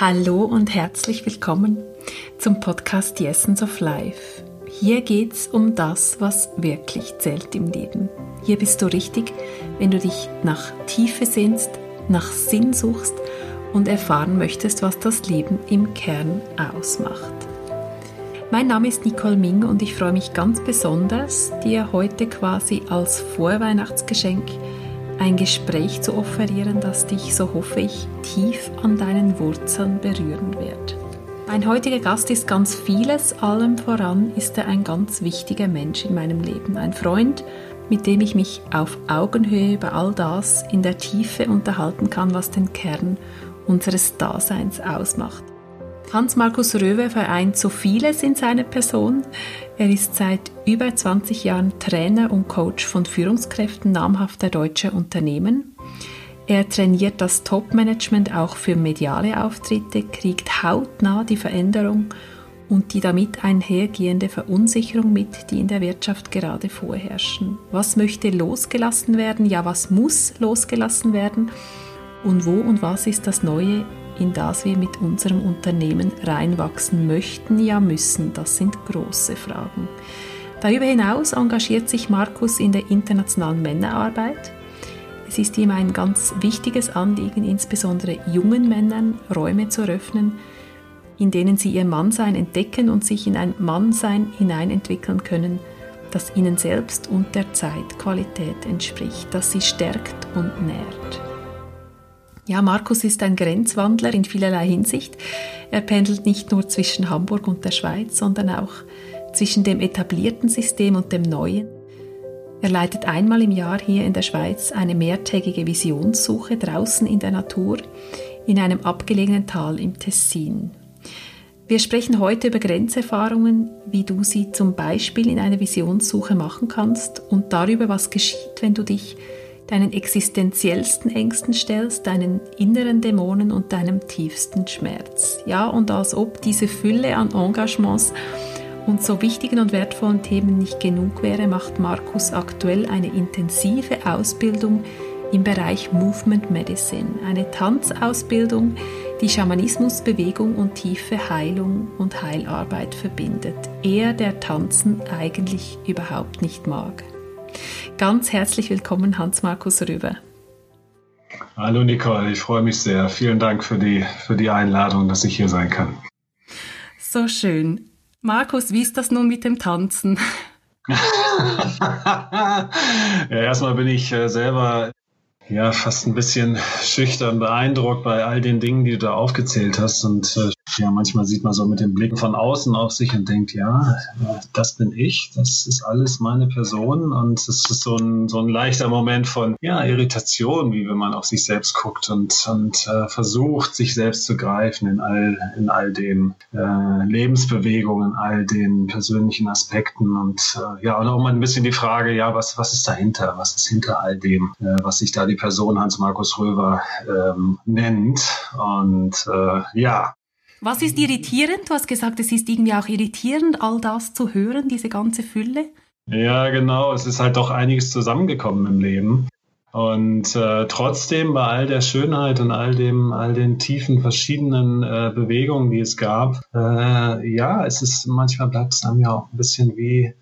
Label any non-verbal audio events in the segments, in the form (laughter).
Hallo und herzlich willkommen zum Podcast The Essence of Life. Hier geht's um das, was wirklich zählt im Leben. Hier bist du richtig, wenn du dich nach Tiefe sehnst, nach Sinn suchst und erfahren möchtest, was das Leben im Kern ausmacht. Mein Name ist Nicole Ming und ich freue mich ganz besonders, dir heute quasi als Vorweihnachtsgeschenk ein Gespräch zu offerieren, das dich, so hoffe ich, tief an deinen Wurzeln berühren wird. Mein heutiger Gast ist ganz vieles, allem voran ist er ein ganz wichtiger Mensch in meinem Leben, ein Freund, mit dem ich mich auf Augenhöhe über all das in der Tiefe unterhalten kann, was den Kern unseres Daseins ausmacht. Hans-Markus Röwe vereint so vieles in seiner Person. Er ist seit über 20 Jahren Trainer und Coach von Führungskräften namhafter deutscher Unternehmen. Er trainiert das Top-Management auch für mediale Auftritte, kriegt hautnah die Veränderung und die damit einhergehende Verunsicherung mit, die in der Wirtschaft gerade vorherrschen. Was möchte losgelassen werden? Ja, was muss losgelassen werden? Und wo und was ist das Neue in das wir mit unserem Unternehmen reinwachsen möchten, ja müssen, das sind große Fragen. Darüber hinaus engagiert sich Markus in der internationalen Männerarbeit. Es ist ihm ein ganz wichtiges Anliegen, insbesondere jungen Männern Räume zu öffnen, in denen sie ihr Mannsein entdecken und sich in ein Mannsein hineinentwickeln können, das ihnen selbst und der Zeit Qualität entspricht, das sie stärkt und nährt. Ja, Markus ist ein Grenzwandler in vielerlei Hinsicht. Er pendelt nicht nur zwischen Hamburg und der Schweiz, sondern auch zwischen dem etablierten System und dem neuen. Er leitet einmal im Jahr hier in der Schweiz eine mehrtägige Visionssuche draußen in der Natur in einem abgelegenen Tal im Tessin. Wir sprechen heute über Grenzerfahrungen, wie du sie zum Beispiel in einer Visionssuche machen kannst und darüber, was geschieht, wenn du dich deinen existenziellsten Ängsten stellst, deinen inneren Dämonen und deinem tiefsten Schmerz. Ja, und als ob diese Fülle an Engagements und so wichtigen und wertvollen Themen nicht genug wäre, macht Markus aktuell eine intensive Ausbildung im Bereich Movement Medicine, eine Tanzausbildung, die Schamanismus, Bewegung und tiefe Heilung und Heilarbeit verbindet. Er, der Tanzen eigentlich überhaupt nicht mag. Ganz herzlich willkommen, Hans-Markus Rüber. Hallo Nicole, ich freue mich sehr. Vielen Dank für die, für die Einladung, dass ich hier sein kann. So schön. Markus, wie ist das nun mit dem Tanzen? (laughs) ja, erstmal bin ich äh, selber ja fast ein bisschen schüchtern beeindruckt bei all den Dingen, die du da aufgezählt hast. Und äh, ja, manchmal sieht man so mit dem Blick von außen auf sich und denkt, ja, das bin ich, das ist alles meine Person. Und es ist so ein, so ein leichter Moment von ja, Irritation, wie wenn man auf sich selbst guckt und, und äh, versucht, sich selbst zu greifen in all, in all den äh, Lebensbewegungen, all den persönlichen Aspekten. Und äh, ja, und auch mal ein bisschen die Frage, ja, was, was ist dahinter? Was ist hinter all dem, äh, was sich da die Person Hans-Markus Röver ähm, nennt? Und äh, ja, was ist irritierend? Du hast gesagt, es ist irgendwie auch irritierend, all das zu hören, diese ganze Fülle. Ja, genau. Es ist halt doch einiges zusammengekommen im Leben. Und äh, trotzdem bei all der Schönheit und all dem, all den tiefen verschiedenen äh, Bewegungen, die es gab, äh, ja, es ist manchmal bleibt es einem ja auch ein bisschen wie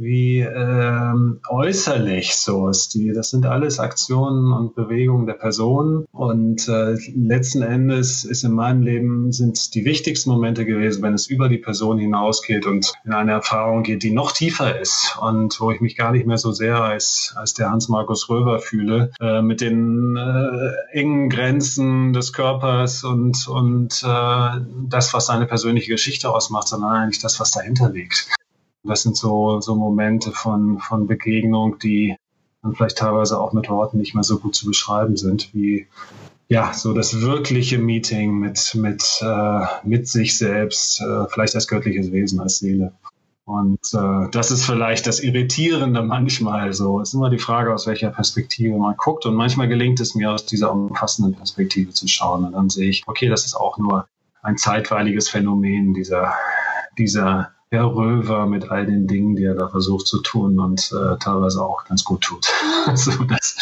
wie ähm, äußerlich so ist. Die, das sind alles Aktionen und Bewegungen der Person. Und äh, letzten Endes ist in meinem Leben sind die wichtigsten Momente gewesen, wenn es über die Person hinausgeht und in eine Erfahrung geht, die noch tiefer ist und wo ich mich gar nicht mehr so sehr als, als der Hans-Markus Röver fühle, äh, mit den äh, engen Grenzen des Körpers und, und äh, das, was seine persönliche Geschichte ausmacht, sondern eigentlich das, was dahinter liegt. Das sind so, so Momente von, von Begegnung, die dann vielleicht teilweise auch mit Worten nicht mehr so gut zu beschreiben sind, wie ja, so das wirkliche Meeting mit, mit, äh, mit sich selbst, äh, vielleicht als göttliches Wesen, als Seele. Und äh, das ist vielleicht das Irritierende manchmal so. Es ist immer die Frage, aus welcher Perspektive man guckt. Und manchmal gelingt es mir, aus dieser umfassenden Perspektive zu schauen. Und dann sehe ich, okay, das ist auch nur ein zeitweiliges Phänomen dieser, dieser Herr Röver mit all den Dingen, die er da versucht zu tun und äh, teilweise auch ganz gut tut. (laughs) also das,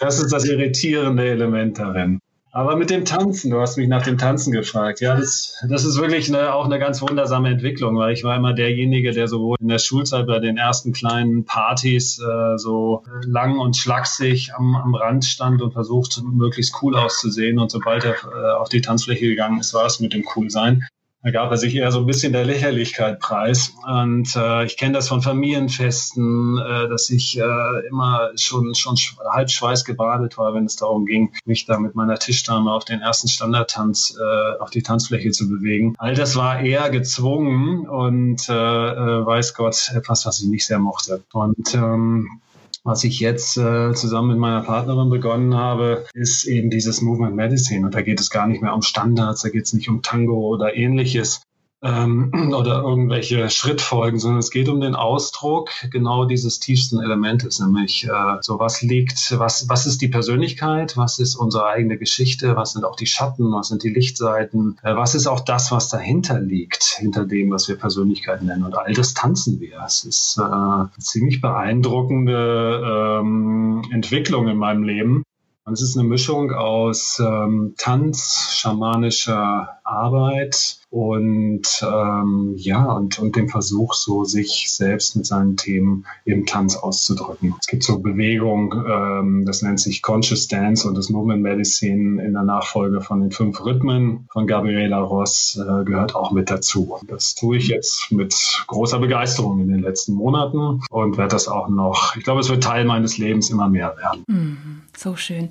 das ist das irritierende Element darin. Aber mit dem Tanzen, du hast mich nach dem Tanzen gefragt. Ja, das, das ist wirklich eine, auch eine ganz wundersame Entwicklung, weil ich war immer derjenige, der sowohl in der Schulzeit bei den ersten kleinen Partys äh, so lang und schlaksig am, am Rand stand und versucht, möglichst cool auszusehen. Und sobald er äh, auf die Tanzfläche gegangen ist, war es mit dem Coolsein. Da gab er sich eher so ein bisschen der Lächerlichkeit preis. Und äh, ich kenne das von Familienfesten, äh, dass ich äh, immer schon, schon halb schweißgebadet war, wenn es darum ging, mich da mit meiner Tischdame auf den ersten Standardtanz äh, auf die Tanzfläche zu bewegen. All das war eher gezwungen und äh, äh, weiß Gott etwas, was ich nicht sehr mochte. Und ähm, was ich jetzt äh, zusammen mit meiner Partnerin begonnen habe, ist eben dieses Movement Medicine. Und da geht es gar nicht mehr um Standards, da geht es nicht um Tango oder ähnliches, ähm, (clears throat) oder irgendwelche Schrittfolgen, sondern es geht um den Ausdruck genau dieses tiefsten Elementes, nämlich äh, so was liegt, was, was ist die Persönlichkeit, was ist unsere eigene Geschichte, was sind auch die Schatten, was sind die Lichtseiten, äh, was ist auch das, was dahinter liegt, hinter dem, was wir Persönlichkeit nennen. Und all das tanzen wir. Es ist äh, eine ziemlich beeindruckende ähm, Entwicklung in meinem Leben. Und es ist eine Mischung aus ähm, Tanz, schamanischer Arbeit und ähm, ja und, und dem Versuch, so sich selbst mit seinen Themen im Tanz auszudrücken. Es gibt so Bewegung, ähm, das nennt sich Conscious Dance und das Movement Medicine in der Nachfolge von den fünf Rhythmen von Gabriela Ross äh, gehört auch mit dazu. Das tue ich jetzt mit großer Begeisterung in den letzten Monaten und werde das auch noch, ich glaube, es wird Teil meines Lebens immer mehr werden. Mhm. So schön.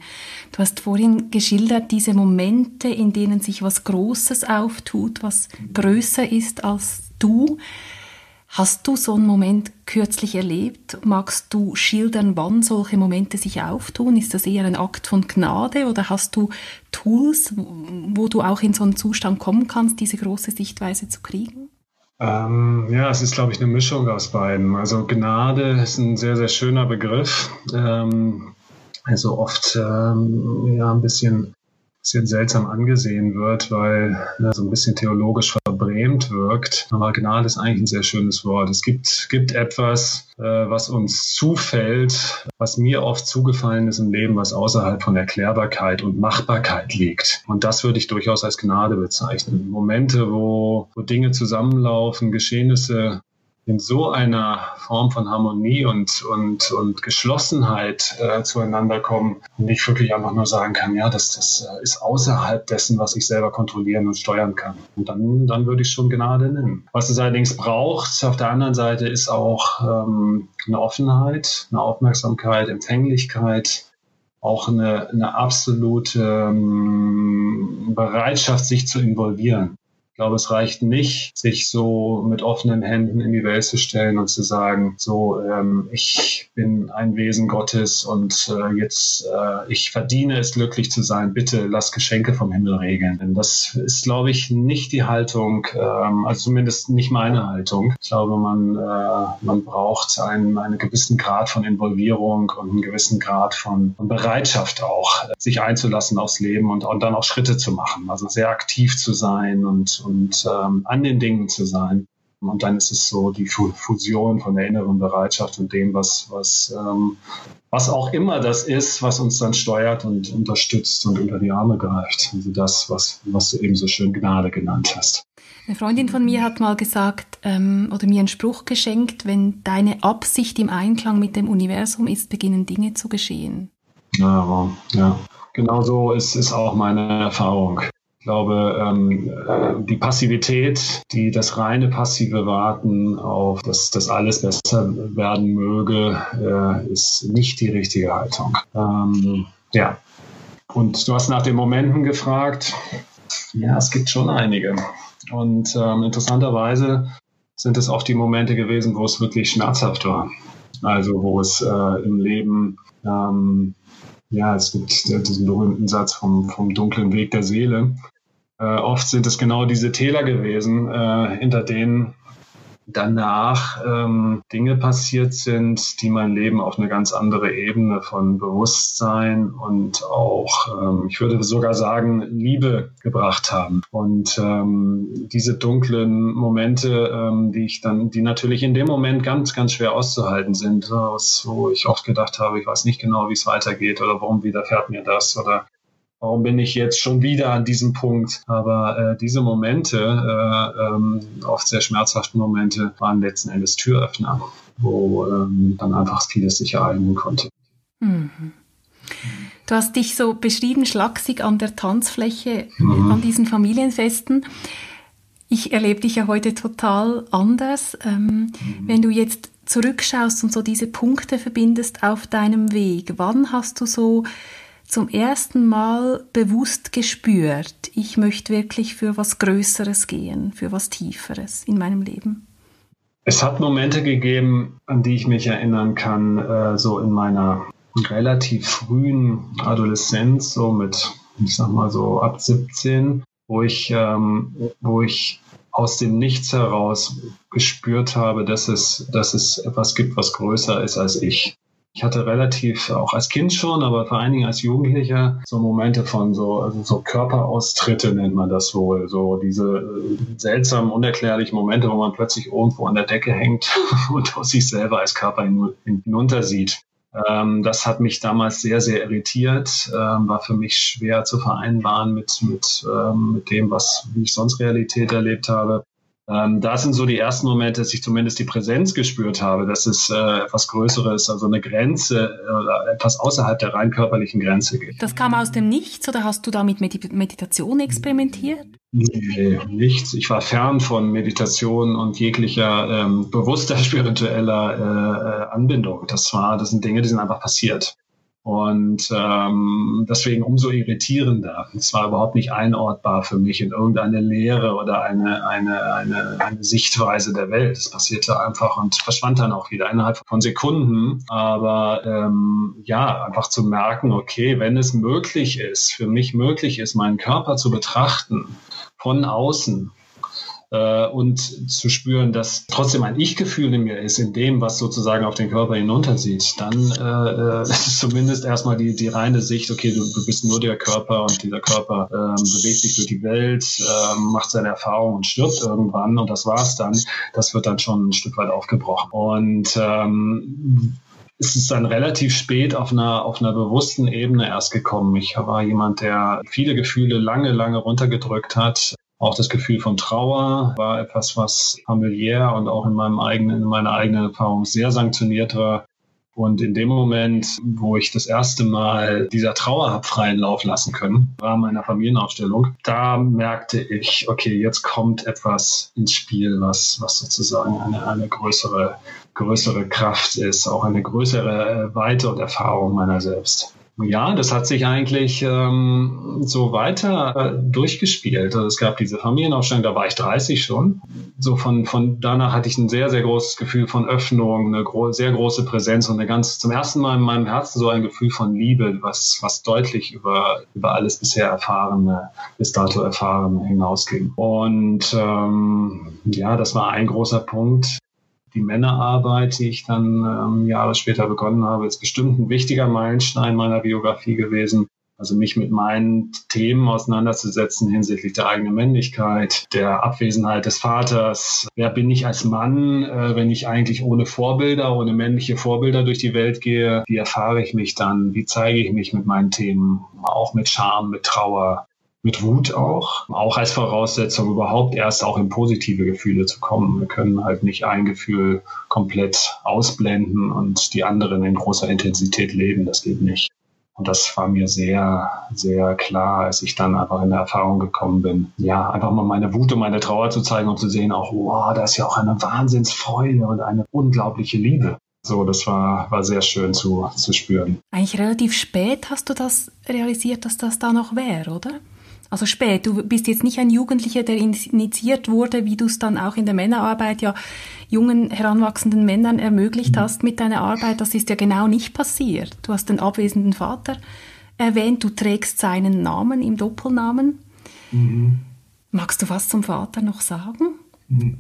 Du hast vorhin geschildert, diese Momente, in denen sich was Großes auftut, was größer ist als du. Hast du so einen Moment kürzlich erlebt? Magst du schildern, wann solche Momente sich auftun? Ist das eher ein Akt von Gnade oder hast du Tools, wo du auch in so einen Zustand kommen kannst, diese große Sichtweise zu kriegen? Ähm, ja, es ist, glaube ich, eine Mischung aus beiden. Also Gnade ist ein sehr, sehr schöner Begriff. Ähm, also oft ähm, ja ein bisschen, bisschen seltsam angesehen wird, weil äh, so ein bisschen theologisch verbrämt wirkt. Aber Gnade ist eigentlich ein sehr schönes Wort. Es gibt, gibt etwas, äh, was uns zufällt, was mir oft zugefallen ist im Leben, was außerhalb von Erklärbarkeit und Machbarkeit liegt. Und das würde ich durchaus als Gnade bezeichnen. Momente, wo, wo Dinge zusammenlaufen, Geschehnisse in so einer Form von Harmonie und, und, und Geschlossenheit äh, zueinander kommen und ich wirklich einfach nur sagen kann, ja, das, das äh, ist außerhalb dessen, was ich selber kontrollieren und steuern kann. Und dann, dann würde ich schon Gnade nennen. Was es allerdings braucht, auf der anderen Seite, ist auch ähm, eine Offenheit, eine Aufmerksamkeit, Empfänglichkeit, auch eine, eine absolute ähm, Bereitschaft, sich zu involvieren. Ich glaube, es reicht nicht, sich so mit offenen Händen in die Welt zu stellen und zu sagen, so, ähm, ich bin ein Wesen Gottes und äh, jetzt, äh, ich verdiene es, glücklich zu sein. Bitte lass Geschenke vom Himmel regeln. Denn das ist, glaube ich, nicht die Haltung, ähm, also zumindest nicht meine Haltung. Ich glaube, man, äh, man braucht einen, einen gewissen Grad von Involvierung und einen gewissen Grad von, von Bereitschaft auch, sich einzulassen aufs Leben und, und dann auch Schritte zu machen. Also sehr aktiv zu sein und und ähm, an den Dingen zu sein. Und dann ist es so die Fusion von der inneren Bereitschaft und dem, was, was, ähm, was auch immer das ist, was uns dann steuert und unterstützt und unter die Arme greift. Also das, was, was du eben so schön Gnade genannt hast. Eine Freundin von mir hat mal gesagt ähm, oder mir einen Spruch geschenkt, wenn deine Absicht im Einklang mit dem Universum ist, beginnen Dinge zu geschehen. Ja, ja. Genau so ist, ist auch meine Erfahrung. Ich glaube, ähm, äh, die Passivität, die das reine passive Warten auf, dass das alles besser werden möge, äh, ist nicht die richtige Haltung. Ähm, ja. Und du hast nach den Momenten gefragt. Ja, es gibt schon einige. Und ähm, interessanterweise sind es auch die Momente gewesen, wo es wirklich schmerzhaft war. Also wo es äh, im Leben ja, es gibt diesen berühmten Satz vom, vom dunklen Weg der Seele. Äh, oft sind es genau diese Täler gewesen, äh, hinter denen danach ähm, Dinge passiert sind, die mein Leben auf eine ganz andere Ebene von Bewusstsein und auch, ähm, ich würde sogar sagen, Liebe gebracht haben. Und ähm, diese dunklen Momente, ähm, die ich dann, die natürlich in dem Moment ganz, ganz schwer auszuhalten sind, wo ich oft gedacht habe, ich weiß nicht genau, wie es weitergeht oder warum widerfährt mir das oder warum bin ich jetzt schon wieder an diesem Punkt? Aber äh, diese Momente, äh, ähm, oft sehr schmerzhaften Momente, waren letzten Endes Türöffner, wo ähm, dann einfach vieles sich ereignen konnte. Mhm. Du hast dich so beschrieben, schlaksig an der Tanzfläche mhm. an diesen Familienfesten. Ich erlebe dich ja heute total anders. Ähm, mhm. Wenn du jetzt zurückschaust und so diese Punkte verbindest auf deinem Weg, wann hast du so zum ersten Mal bewusst gespürt, ich möchte wirklich für was Größeres gehen, für was Tieferes in meinem Leben? Es hat Momente gegeben, an die ich mich erinnern kann, äh, so in meiner relativ frühen Adoleszenz, so mit, ich sag mal so ab 17, wo ich, ähm, wo ich aus dem Nichts heraus gespürt habe, dass es, dass es etwas gibt, was größer ist als ich. Ich hatte relativ, auch als Kind schon, aber vor allen Dingen als Jugendlicher, so Momente von so, also so Körperaustritte nennt man das wohl. So diese äh, seltsamen, unerklärlichen Momente, wo man plötzlich irgendwo an der Decke hängt (laughs) und aus sich selber als Körper hinunter sieht. Ähm, das hat mich damals sehr, sehr irritiert, ähm, war für mich schwer zu vereinbaren mit, mit, ähm, mit dem, was wie ich sonst Realität erlebt habe. Ähm, da sind so die ersten Momente, dass ich zumindest die Präsenz gespürt habe, dass es äh, etwas Größeres, also eine Grenze oder äh, etwas außerhalb der rein körperlichen Grenze geht. Das kam aus dem Nichts oder hast du da mit Meditation experimentiert? Nee, nichts. Ich war fern von Meditation und jeglicher ähm, bewusster (laughs) spiritueller äh, äh Anbindung. Das war, das sind Dinge, die sind einfach passiert. Und ähm, deswegen umso irritierender. Es war überhaupt nicht einortbar für mich in irgendeine Lehre oder eine, eine, eine, eine Sichtweise der Welt. Es passierte einfach und verschwand dann auch wieder innerhalb von Sekunden. Aber ähm, ja, einfach zu merken, okay, wenn es möglich ist, für mich möglich ist, meinen Körper zu betrachten von außen, äh, und zu spüren, dass trotzdem ein Ich-Gefühl in mir ist, in dem, was sozusagen auf den Körper hinuntersieht, dann äh, äh (laughs) ist zumindest erstmal die, die reine Sicht, okay, du, du bist nur der Körper und dieser Körper ähm, bewegt sich durch die Welt, ähm, macht seine Erfahrungen und stirbt irgendwann und das war's dann. Das wird dann schon ein Stück weit aufgebrochen. Und ähm, es ist dann relativ spät auf einer, auf einer bewussten Ebene erst gekommen. Ich war jemand, der viele Gefühle lange, lange runtergedrückt hat, auch das Gefühl von Trauer war etwas, was familiär und auch in meinem eigenen, in meiner eigenen Erfahrung sehr sanktioniert war. Und in dem Moment, wo ich das erste Mal dieser Trauer habe freien Lauf lassen können, war meiner Familienaufstellung, da merkte ich, okay, jetzt kommt etwas ins Spiel, was, was sozusagen eine, eine größere, größere Kraft ist, auch eine größere Weite und Erfahrung meiner selbst. Ja, das hat sich eigentlich ähm, so weiter äh, durchgespielt. Also es gab diese Familienaufstellung, da war ich 30 schon. So von, von danach hatte ich ein sehr, sehr großes Gefühl von Öffnung, eine gro sehr große Präsenz und eine ganz zum ersten Mal in meinem Herzen so ein Gefühl von Liebe, was, was deutlich über, über alles bisher Erfahrene, bis dato Erfahrene hinausging. Und ähm, ja, das war ein großer Punkt die Männerarbeit, die ich dann ähm, Jahre später begonnen habe, ist bestimmt ein wichtiger Meilenstein meiner Biografie gewesen. Also mich mit meinen Themen auseinanderzusetzen hinsichtlich der eigenen Männlichkeit, der Abwesenheit des Vaters. Wer bin ich als Mann, äh, wenn ich eigentlich ohne Vorbilder, ohne männliche Vorbilder durch die Welt gehe? Wie erfahre ich mich dann? Wie zeige ich mich mit meinen Themen? Auch mit Scham, mit Trauer, mit Wut auch, auch als Voraussetzung überhaupt erst auch in positive Gefühle zu kommen. Wir können halt nicht ein Gefühl komplett ausblenden und die anderen in großer Intensität leben. Das geht nicht. Und das war mir sehr, sehr klar, als ich dann einfach in der Erfahrung gekommen bin. Ja, einfach mal meine Wut und meine Trauer zu zeigen und zu sehen, auch, wow, da ist ja auch eine Wahnsinnsfreude und eine unglaubliche Liebe. So, das war, war sehr schön zu, zu spüren. Eigentlich relativ spät hast du das realisiert, dass das da noch wäre, oder? Also spät, du bist jetzt nicht ein Jugendlicher, der initiiert wurde, wie du es dann auch in der Männerarbeit ja jungen, heranwachsenden Männern ermöglicht hast mit deiner Arbeit. Das ist ja genau nicht passiert. Du hast den abwesenden Vater erwähnt, du trägst seinen Namen im Doppelnamen. Mhm. Magst du was zum Vater noch sagen? Mhm.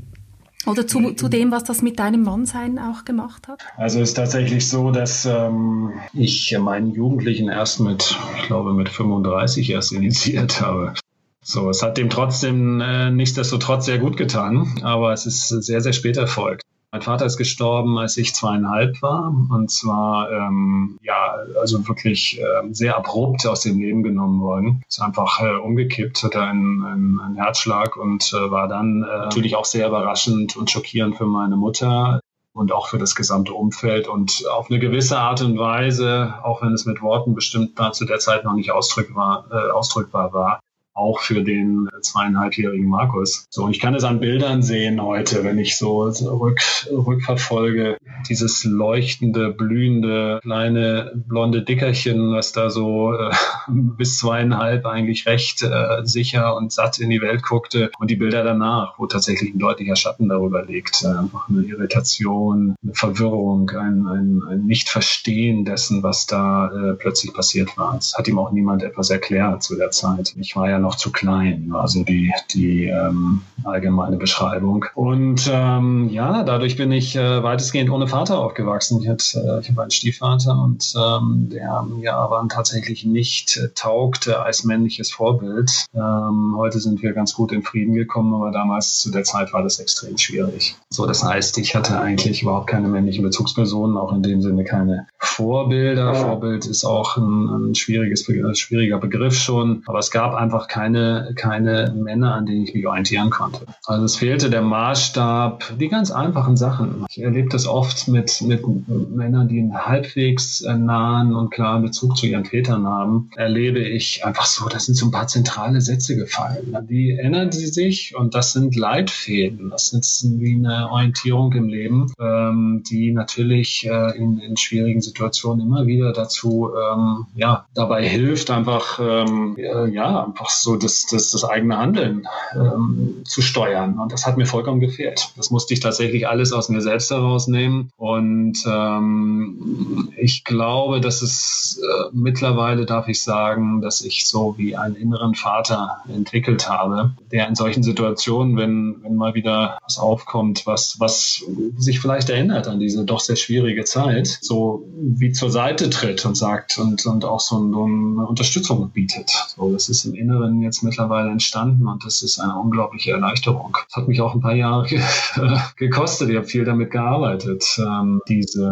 Oder zu, zu dem, was das mit deinem Mannsein auch gemacht hat? Also es ist tatsächlich so, dass ähm, ich meinen Jugendlichen erst mit, ich glaube, mit 35 erst initiiert habe. So, es hat dem trotzdem äh, nichtsdestotrotz sehr gut getan, aber es ist sehr, sehr spät erfolgt. Mein Vater ist gestorben, als ich zweieinhalb war. Und zwar, ähm, ja, also wirklich äh, sehr abrupt aus dem Leben genommen worden. Ist einfach äh, umgekippt, hatte einen, einen, einen Herzschlag und äh, war dann äh, natürlich auch sehr überraschend und schockierend für meine Mutter und auch für das gesamte Umfeld und auf eine gewisse Art und Weise, auch wenn es mit Worten bestimmt zu der Zeit noch nicht ausdrückbar, äh, ausdrückbar war, auch für den zweieinhalbjährigen Markus. So, ich kann es an Bildern sehen heute, wenn ich so rück, rückverfolge, dieses leuchtende, blühende, kleine, blonde Dickerchen, was da so äh, (laughs) bis zweieinhalb eigentlich recht äh, sicher und satt in die Welt guckte und die Bilder danach, wo tatsächlich ein deutlicher Schatten darüber liegt. Äh, einfach eine Irritation, eine Verwirrung, ein, ein, ein Nicht-Verstehen dessen, was da äh, plötzlich passiert war. Es hat ihm auch niemand etwas erklärt zu der Zeit. Ich war ja noch zu klein, also die, die ähm, allgemeine Beschreibung. Und ähm, ja, dadurch bin ich äh, weitestgehend ohne Vater aufgewachsen. Ich, hatte, äh, ich habe einen Stiefvater und ähm, der ja aber tatsächlich nicht äh, taugte als männliches Vorbild. Ähm, heute sind wir ganz gut in Frieden gekommen, aber damals zu der Zeit war das extrem schwierig. So, das heißt, ich hatte eigentlich überhaupt keine männlichen Bezugspersonen, auch in dem Sinne keine Vorbilder. Vorbild ist auch ein, ein schwieriges, schwieriger Begriff schon, aber es gab einfach keine, keine Männer, an denen ich mich orientieren konnte. Also es fehlte der Maßstab, die ganz einfachen Sachen. Ich erlebe das oft mit, mit Männern, die einen halbwegs äh, nahen und klaren Bezug zu ihren Vätern haben, erlebe ich einfach so, das sind so ein paar zentrale Sätze gefallen. Die ändern sie sich und das sind Leitfäden. Das ist wie eine Orientierung im Leben, ähm, die natürlich äh, in, in schwierigen Situationen immer wieder dazu, ähm, ja, dabei hilft, einfach, ähm, ja, einfach so das, das, das eigene Handeln ähm, zu steuern. Und das hat mir vollkommen gefehlt. Das musste ich tatsächlich alles aus mir selbst herausnehmen. Und ähm, ich glaube, dass es äh, mittlerweile, darf ich sagen, dass ich so wie einen inneren Vater entwickelt habe, der in solchen Situationen, wenn, wenn mal wieder was aufkommt, was, was sich vielleicht erinnert an diese doch sehr schwierige Zeit, so wie zur Seite tritt und sagt und, und auch so, eine Unterstützung bietet. So, das ist im Inneren Unternehmen jetzt mittlerweile entstanden und das ist eine unglaubliche Erleichterung. Das hat mich auch ein paar Jahre (laughs) gekostet. Ich habe viel damit gearbeitet. Ähm, diese,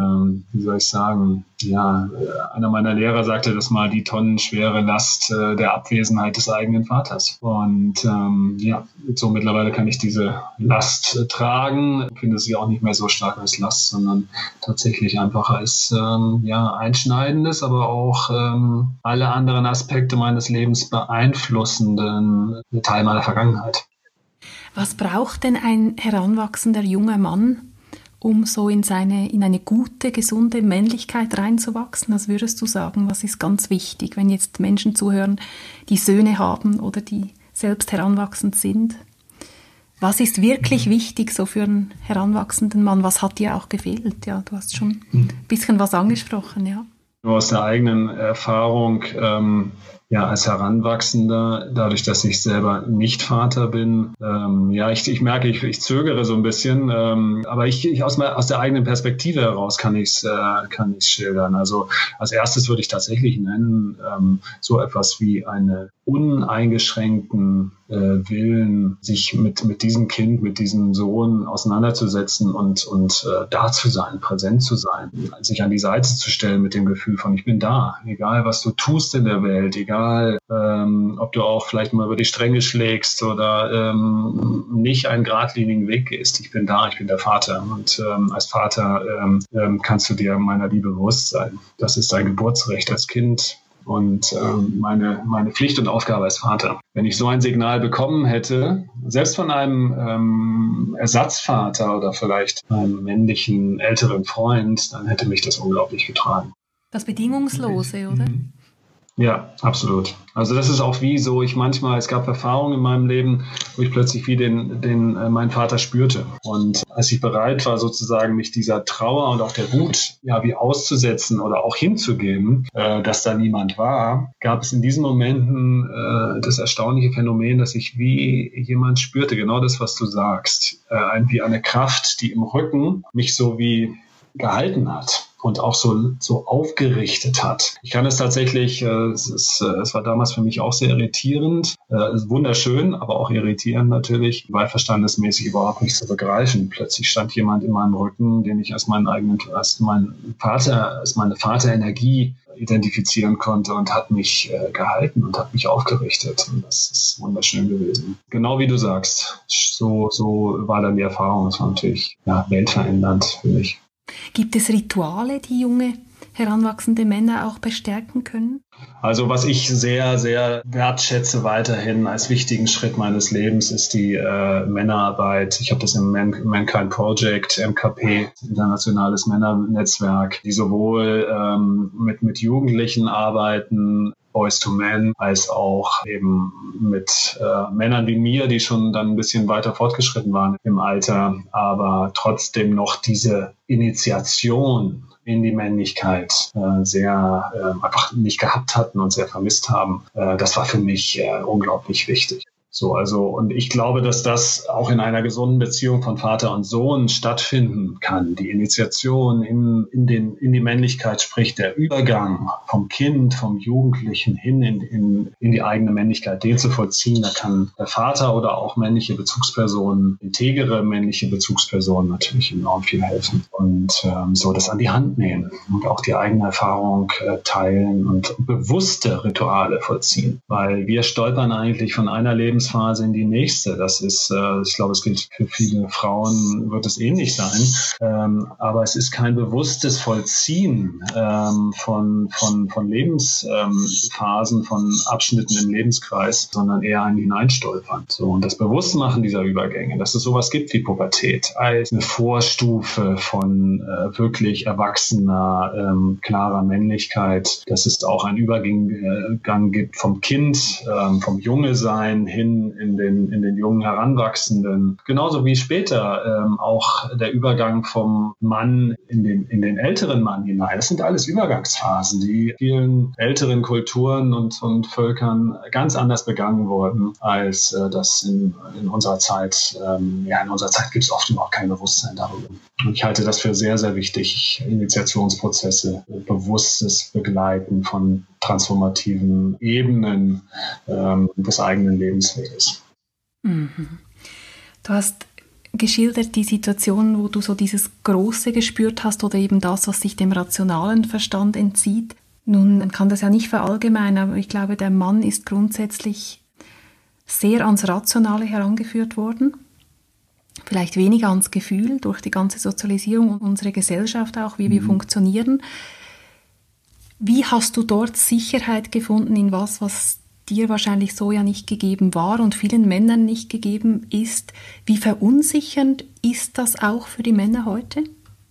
wie soll ich sagen, ja, äh, einer meiner Lehrer sagte das mal, die tonnenschwere Last äh, der Abwesenheit des eigenen Vaters. Und ähm, ja, so mittlerweile kann ich diese Last äh, tragen, finde sie auch nicht mehr so stark als Last, sondern tatsächlich einfach als ähm, ja, einschneidendes, aber auch ähm, alle anderen Aspekte meines Lebens beeinflussenden Teil meiner Vergangenheit. Was braucht denn ein heranwachsender junger Mann, um so in, seine, in eine gute, gesunde Männlichkeit reinzuwachsen? Was würdest du sagen, was ist ganz wichtig, wenn jetzt Menschen zuhören, die Söhne haben oder die selbst heranwachsend sind? Was ist wirklich wichtig so für einen heranwachsenden Mann? Was hat dir auch gefehlt? Ja, du hast schon ein bisschen was angesprochen, ja. Nur aus der eigenen Erfahrung ähm, ja, als Heranwachsender, dadurch, dass ich selber nicht Vater bin, ähm, ja, ich, ich merke, ich, ich zögere so ein bisschen, ähm, aber ich, ich aus, aus der eigenen Perspektive heraus kann ich es äh, kann ich's schildern. Also als erstes würde ich tatsächlich nennen, ähm, so etwas wie eine uneingeschränkten Willen, sich mit, mit diesem Kind, mit diesem Sohn auseinanderzusetzen und, und äh, da zu sein, präsent zu sein, sich an die Seite zu stellen mit dem Gefühl von, ich bin da, egal was du tust in der Welt, egal ähm, ob du auch vielleicht mal über die Stränge schlägst oder ähm, nicht einen geradlinigen Weg gehst. Ich bin da, ich bin der Vater und ähm, als Vater ähm, ähm, kannst du dir meiner Liebe bewusst sein. Das ist dein Geburtsrecht als Kind und ähm, meine, meine Pflicht und Aufgabe als Vater. Wenn ich so ein Signal bekommen hätte, selbst von einem ähm, Ersatzvater oder vielleicht einem männlichen älteren Freund, dann hätte mich das unglaublich getragen. Das Bedingungslose, oder? Mhm. Ja, absolut. Also das ist auch wie so, ich manchmal, es gab Erfahrungen in meinem Leben, wo ich plötzlich wie den, den äh, meinen Vater spürte. Und als ich bereit war, sozusagen mich dieser Trauer und auch der Wut ja wie auszusetzen oder auch hinzugeben, äh, dass da niemand war, gab es in diesen Momenten äh, das erstaunliche Phänomen, dass ich wie jemand spürte, genau das, was du sagst, äh, wie eine Kraft, die im Rücken mich so wie gehalten hat und auch so, so aufgerichtet hat. Ich kann es tatsächlich, äh, es, ist, äh, es war damals für mich auch sehr irritierend, äh, wunderschön, aber auch irritierend natürlich, weil verstandesmäßig überhaupt nicht zu begreifen. Plötzlich stand jemand in meinem Rücken, den ich als meinen eigenen, als mein Vater, als meine Vaterenergie identifizieren konnte und hat mich äh, gehalten und hat mich aufgerichtet. Und das ist wunderschön gewesen. Genau wie du sagst. So, so war dann die Erfahrung. Das war natürlich ja, weltverändernd für mich. Gibt es Rituale, die junge heranwachsende Männer auch bestärken können? Also was ich sehr, sehr wertschätze weiterhin als wichtigen Schritt meines Lebens ist die äh, Männerarbeit. Ich habe das im Man Mankind Project, MKP, internationales Männernetzwerk, die sowohl ähm, mit, mit Jugendlichen arbeiten, Boys to Men, als auch eben mit äh, Männern wie mir, die schon dann ein bisschen weiter fortgeschritten waren im Alter, aber trotzdem noch diese Initiation in die Männlichkeit äh, sehr äh, einfach nicht gehabt hatten und sehr vermisst haben. Äh, das war für mich äh, unglaublich wichtig. So, also, und ich glaube, dass das auch in einer gesunden Beziehung von Vater und Sohn stattfinden kann. Die Initiation in, in, den, in die Männlichkeit, sprich der Übergang vom Kind, vom Jugendlichen hin in, in, in die eigene Männlichkeit, den zu vollziehen. Da kann der Vater oder auch männliche Bezugspersonen, integere männliche Bezugspersonen natürlich enorm viel helfen. Und ähm, so das an die Hand nehmen und auch die eigene Erfahrung äh, teilen und bewusste Rituale vollziehen. Weil wir stolpern eigentlich von einer Lebens Lebensphase in die nächste. Das ist, äh, ich glaube, es gilt für viele Frauen, wird es ähnlich sein. Ähm, aber es ist kein bewusstes Vollziehen ähm, von, von, von Lebensphasen, von Abschnitten im Lebenskreis, sondern eher ein Hineinstolpern. So, und das Bewusstmachen dieser Übergänge, dass es sowas gibt wie Pubertät, als eine Vorstufe von äh, wirklich erwachsener, ähm, klarer Männlichkeit, dass es auch einen Übergang äh, gibt vom Kind, ähm, vom Junge sein hin in, in, den, in den jungen Heranwachsenden. Genauso wie später ähm, auch der Übergang vom Mann in den, in den älteren Mann hinein. Das sind alles Übergangsphasen, die vielen älteren Kulturen und, und Völkern ganz anders begangen wurden, als äh, das in, in unserer Zeit. Ähm, ja, in unserer Zeit gibt es oft überhaupt kein Bewusstsein darüber. Und ich halte das für sehr, sehr wichtig, Initiationsprozesse, bewusstes Begleiten von transformativen Ebenen ähm, des eigenen Lebensweges. Mhm. Du hast geschildert die Situation, wo du so dieses Große gespürt hast oder eben das, was sich dem rationalen Verstand entzieht. Nun, man kann das ja nicht verallgemeinern, aber ich glaube, der Mann ist grundsätzlich sehr ans Rationale herangeführt worden. Vielleicht weniger ans Gefühl durch die ganze Sozialisierung und unsere Gesellschaft auch, wie mhm. wir funktionieren. Wie hast du dort Sicherheit gefunden in was, was dir wahrscheinlich so ja nicht gegeben war und vielen Männern nicht gegeben ist? Wie verunsichernd ist das auch für die Männer heute?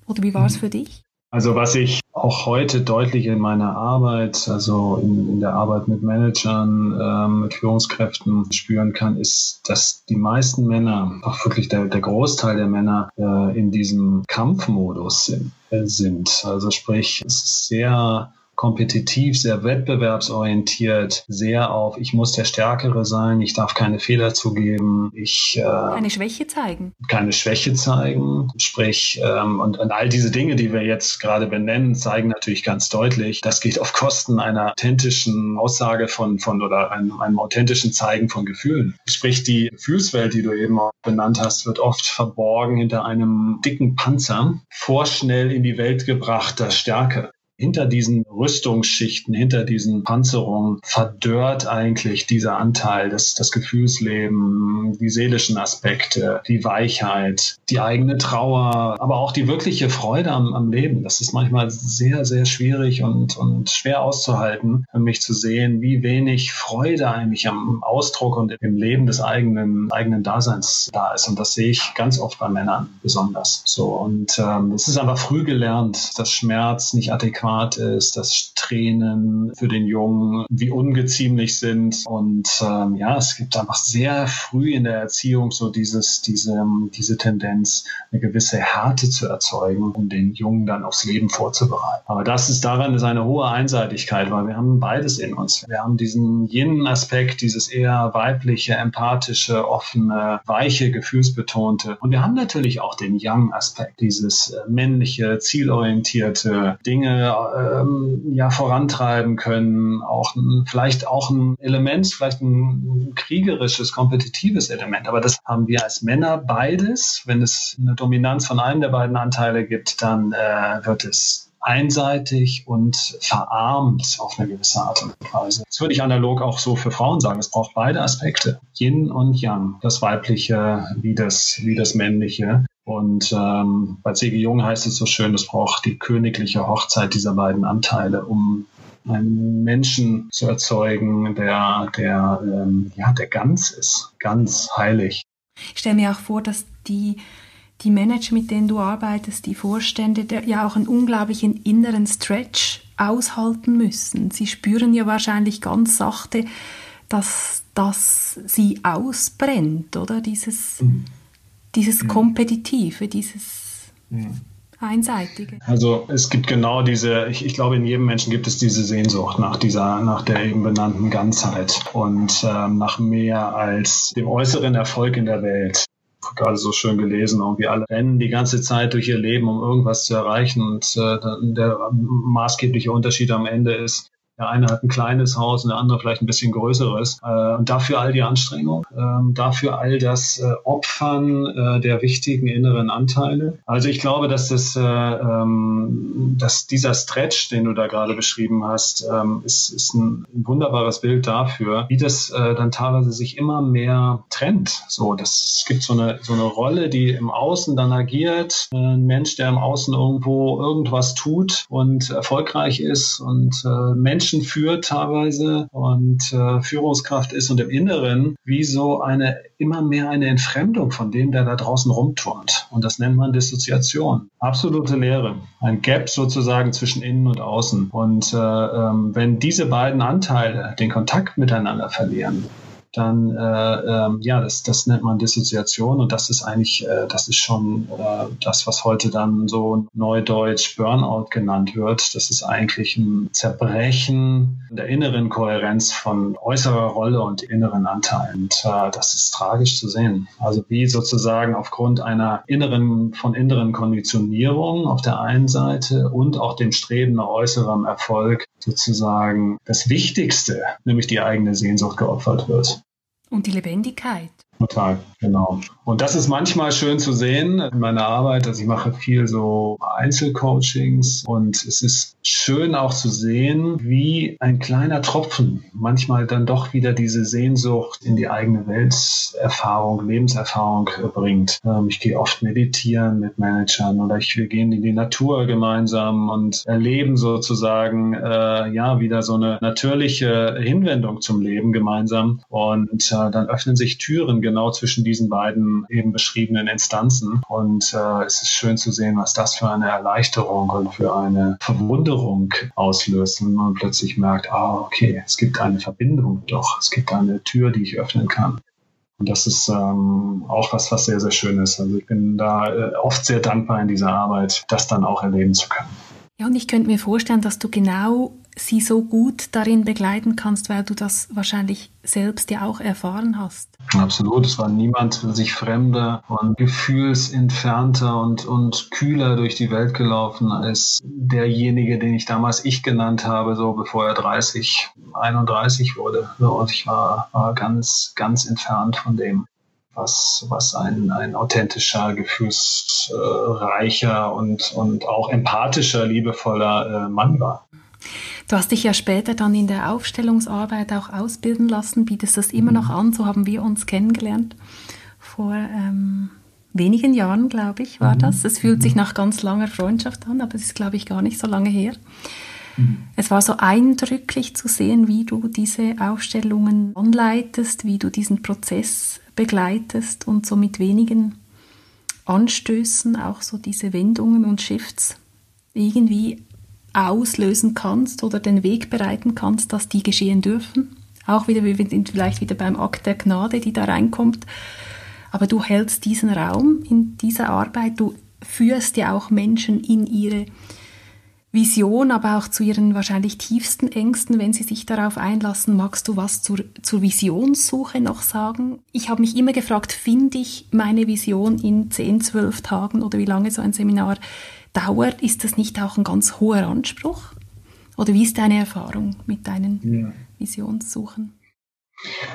Oder wie war es mhm. für dich? Also was ich auch heute deutlich in meiner Arbeit, also in, in der Arbeit mit Managern, äh, mit Führungskräften spüren kann, ist, dass die meisten Männer, auch wirklich der, der Großteil der Männer, äh, in diesem Kampfmodus sind. Äh, sind. Also sprich, es ist sehr kompetitiv, sehr wettbewerbsorientiert, sehr auf, ich muss der Stärkere sein, ich darf keine Fehler zugeben, ich äh, keine Schwäche zeigen. Keine Schwäche zeigen. Sprich, ähm, und, und all diese Dinge, die wir jetzt gerade benennen, zeigen natürlich ganz deutlich, das geht auf Kosten einer authentischen Aussage von, von oder einem, einem authentischen Zeigen von Gefühlen. Sprich, die Gefühlswelt, die du eben auch benannt hast, wird oft verborgen hinter einem dicken Panzer, vorschnell in die Welt gebrachter Stärke hinter diesen Rüstungsschichten, hinter diesen Panzerungen verdörrt eigentlich dieser Anteil, das, das Gefühlsleben, die seelischen Aspekte, die Weichheit, die eigene Trauer, aber auch die wirkliche Freude am, am Leben. Das ist manchmal sehr, sehr schwierig und, und schwer auszuhalten, für mich zu sehen, wie wenig Freude eigentlich am Ausdruck und im Leben des eigenen, eigenen Daseins da ist. Und das sehe ich ganz oft bei Männern besonders. So. Und ähm, es ist einfach früh gelernt, dass Schmerz nicht adäquat ist, dass Tränen für den Jungen, wie ungeziemlich sind. Und ähm, ja, es gibt einfach sehr früh in der Erziehung so dieses, diese, diese Tendenz, eine gewisse Härte zu erzeugen, um den Jungen dann aufs Leben vorzubereiten. Aber das ist daran ist eine hohe Einseitigkeit, weil wir haben beides in uns. Wir haben diesen jenen Aspekt, dieses eher weibliche, empathische, offene, weiche, gefühlsbetonte. Und wir haben natürlich auch den Young-Aspekt, dieses äh, männliche, zielorientierte, Dinge ähm, ja vorantreiben können, auch ein, vielleicht auch ein Element, vielleicht ein kriegerisches, kompetitives Element. Aber das haben wir als Männer beides. Wenn es eine Dominanz von einem der beiden Anteile gibt, dann äh, wird es einseitig und verarmt auf eine gewisse Art und Weise. Das würde ich analog auch so für Frauen sagen. Es braucht beide Aspekte. Yin und Yang. Das Weibliche wie das, wie das Männliche. Und ähm, bei C.G. Jung heißt es so schön, es braucht die königliche Hochzeit dieser beiden Anteile, um einen Menschen zu erzeugen, der, der, ähm, ja, der ganz ist, ganz heilig. Ich stelle mir auch vor, dass die die Manager, mit denen du arbeitest, die Vorstände, der, ja auch einen unglaublichen inneren Stretch aushalten müssen. Sie spüren ja wahrscheinlich ganz sachte, dass das sie ausbrennt, oder? Dieses, mhm. Dieses mhm. Kompetitive, dieses mhm. Einseitige. Also es gibt genau diese, ich, ich, glaube, in jedem Menschen gibt es diese Sehnsucht nach dieser, nach der eben benannten Ganzheit und ähm, nach mehr als dem äußeren Erfolg in der Welt gerade so schön gelesen, irgendwie alle rennen die ganze Zeit durch ihr Leben, um irgendwas zu erreichen. Und äh, der maßgebliche Unterschied am Ende ist, der eine hat ein kleines Haus und der andere vielleicht ein bisschen größeres. Äh, und dafür all die Anstrengung, äh, dafür all das äh, Opfern äh, der wichtigen inneren Anteile. Also ich glaube, dass, das, äh, ähm, dass dieser Stretch, den du da gerade beschrieben hast, ähm, ist, ist ein, wunderbares Bild dafür, wie das äh, dann teilweise sich immer mehr trennt. So, das, es gibt so eine, so eine Rolle, die im Außen dann agiert. ein Mensch, der im Außen irgendwo irgendwas tut und erfolgreich ist und Mensch Menschen führt teilweise und äh, Führungskraft ist und im Inneren wie so eine immer mehr eine Entfremdung von dem, der da draußen rumturnt. Und das nennt man Dissoziation. Absolute Leere. Ein Gap sozusagen zwischen innen und außen. Und äh, ähm, wenn diese beiden Anteile den Kontakt miteinander verlieren, dann äh, ähm, ja, das, das nennt man Dissoziation und das ist eigentlich, äh, das ist schon äh, das, was heute dann so neudeutsch Burnout genannt wird. Das ist eigentlich ein Zerbrechen der inneren Kohärenz von äußerer Rolle und inneren Anteilen. Und äh, das ist tragisch zu sehen. Also wie sozusagen aufgrund einer inneren, von inneren Konditionierung auf der einen Seite und auch dem Streben nach äußerem Erfolg sozusagen das Wichtigste, nämlich die eigene Sehnsucht geopfert wird. Und die Lebendigkeit. Total, genau. Und das ist manchmal schön zu sehen in meiner Arbeit. Also ich mache viel so Einzelcoachings und es ist schön auch zu sehen, wie ein kleiner Tropfen manchmal dann doch wieder diese Sehnsucht in die eigene Welterfahrung, Lebenserfahrung bringt. Ähm, ich gehe oft meditieren mit Managern oder ich, wir gehen in die Natur gemeinsam und erleben sozusagen äh, ja wieder so eine natürliche Hinwendung zum Leben gemeinsam und äh, dann öffnen sich Türen genau zwischen diesen beiden eben beschriebenen Instanzen. Und äh, es ist schön zu sehen, was das für eine Erleichterung und für eine Verwunderung auslöst, wenn man plötzlich merkt, ah, okay, es gibt eine Verbindung doch, es gibt eine Tür, die ich öffnen kann. Und das ist ähm, auch was, was sehr, sehr schön ist. Also ich bin da äh, oft sehr dankbar in dieser Arbeit, das dann auch erleben zu können. Ja, und ich könnte mir vorstellen, dass du genau sie so gut darin begleiten kannst, weil du das wahrscheinlich selbst ja auch erfahren hast. Absolut, es war niemand sich fremder und gefühlsentfernter und, und kühler durch die Welt gelaufen als derjenige, den ich damals ich genannt habe, so bevor er 30, 31 wurde. und ich war, war ganz, ganz entfernt von dem was, was ein, ein authentischer, gefühlsreicher und, und auch empathischer, liebevoller äh, Mann war. Du hast dich ja später dann in der Aufstellungsarbeit auch ausbilden lassen, bietest das immer noch an, so haben wir uns kennengelernt. Vor ähm, wenigen Jahren, glaube ich, war mhm. das. Es fühlt sich nach ganz langer Freundschaft an, aber es ist, glaube ich, gar nicht so lange her. Mhm. Es war so eindrücklich zu sehen, wie du diese Aufstellungen anleitest, wie du diesen Prozess begleitest und so mit wenigen Anstößen auch so diese Wendungen und Shifts irgendwie auslösen kannst oder den Weg bereiten kannst, dass die geschehen dürfen. Auch wieder, wir sind vielleicht wieder beim Akt der Gnade, die da reinkommt. Aber du hältst diesen Raum in dieser Arbeit, du führst ja auch Menschen in ihre Vision, aber auch zu ihren wahrscheinlich tiefsten Ängsten, wenn sie sich darauf einlassen. Magst du was zur, zur Visionssuche noch sagen? Ich habe mich immer gefragt, finde ich meine Vision in 10, 12 Tagen oder wie lange so ein Seminar dauert? Ist das nicht auch ein ganz hoher Anspruch? Oder wie ist deine Erfahrung mit deinen ja. Visionssuchen?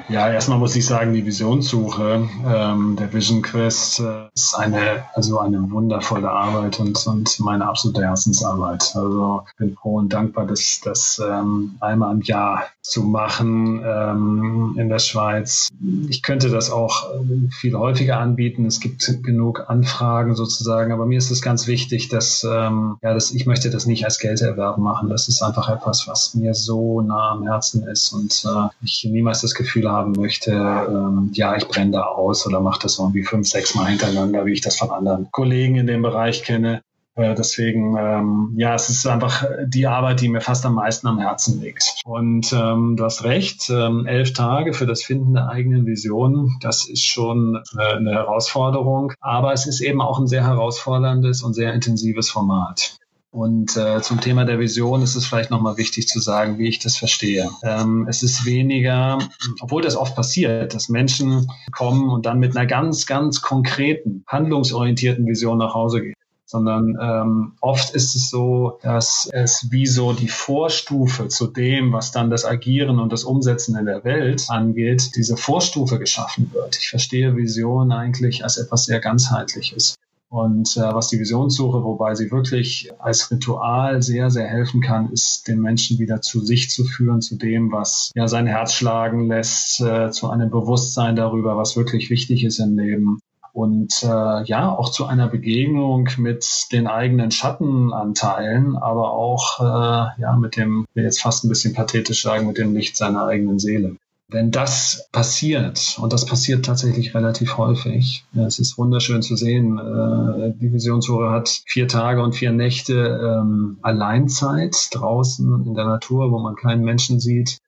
Ja, erstmal muss ich sagen, die Visionssuche ähm, der Vision Quest äh, ist eine, also eine wundervolle Arbeit und, und meine absolute Herzensarbeit. Also ich bin froh und dankbar, dass das ähm, einmal im Jahr zu machen ähm, in der Schweiz. Ich könnte das auch äh, viel häufiger anbieten. Es gibt genug Anfragen sozusagen, aber mir ist es ganz wichtig, dass, ähm, ja, dass ich möchte das nicht als Gelderwerb machen. Das ist einfach etwas, was mir so nah am Herzen ist und äh, ich niemals das Gefühl haben möchte, ähm, ja, ich brenne da aus oder mache das irgendwie fünf, sechs Mal hintereinander, wie ich das von anderen Kollegen in dem Bereich kenne. Äh, deswegen, ähm, ja, es ist einfach die Arbeit, die mir fast am meisten am Herzen liegt. Und ähm, du hast recht, ähm, elf Tage für das Finden der eigenen Vision, das ist schon äh, eine Herausforderung. Aber es ist eben auch ein sehr herausforderndes und sehr intensives Format. Und äh, zum Thema der Vision ist es vielleicht nochmal wichtig zu sagen, wie ich das verstehe. Ähm, es ist weniger, obwohl das oft passiert, dass Menschen kommen und dann mit einer ganz, ganz konkreten, handlungsorientierten Vision nach Hause gehen sondern ähm, oft ist es so, dass es wie so die Vorstufe zu dem, was dann das Agieren und das Umsetzen in der Welt angeht, diese Vorstufe geschaffen wird. Ich verstehe Vision eigentlich als etwas sehr ganzheitliches. Und äh, was die Visionssuche, wobei sie wirklich als Ritual sehr, sehr helfen kann, ist den Menschen wieder zu sich zu führen, zu dem, was ja sein Herz schlagen lässt, äh, zu einem Bewusstsein darüber, was wirklich wichtig ist im Leben und äh, ja, auch zu einer Begegnung mit den eigenen Schattenanteilen, aber auch äh, ja mit dem, jetzt fast ein bisschen pathetisch sagen, mit dem Licht seiner eigenen Seele. Wenn das passiert, und das passiert tatsächlich relativ häufig, es ist wunderschön zu sehen, äh, die Visionshure hat vier Tage und vier Nächte ähm, Alleinzeit draußen in der Natur, wo man keinen Menschen sieht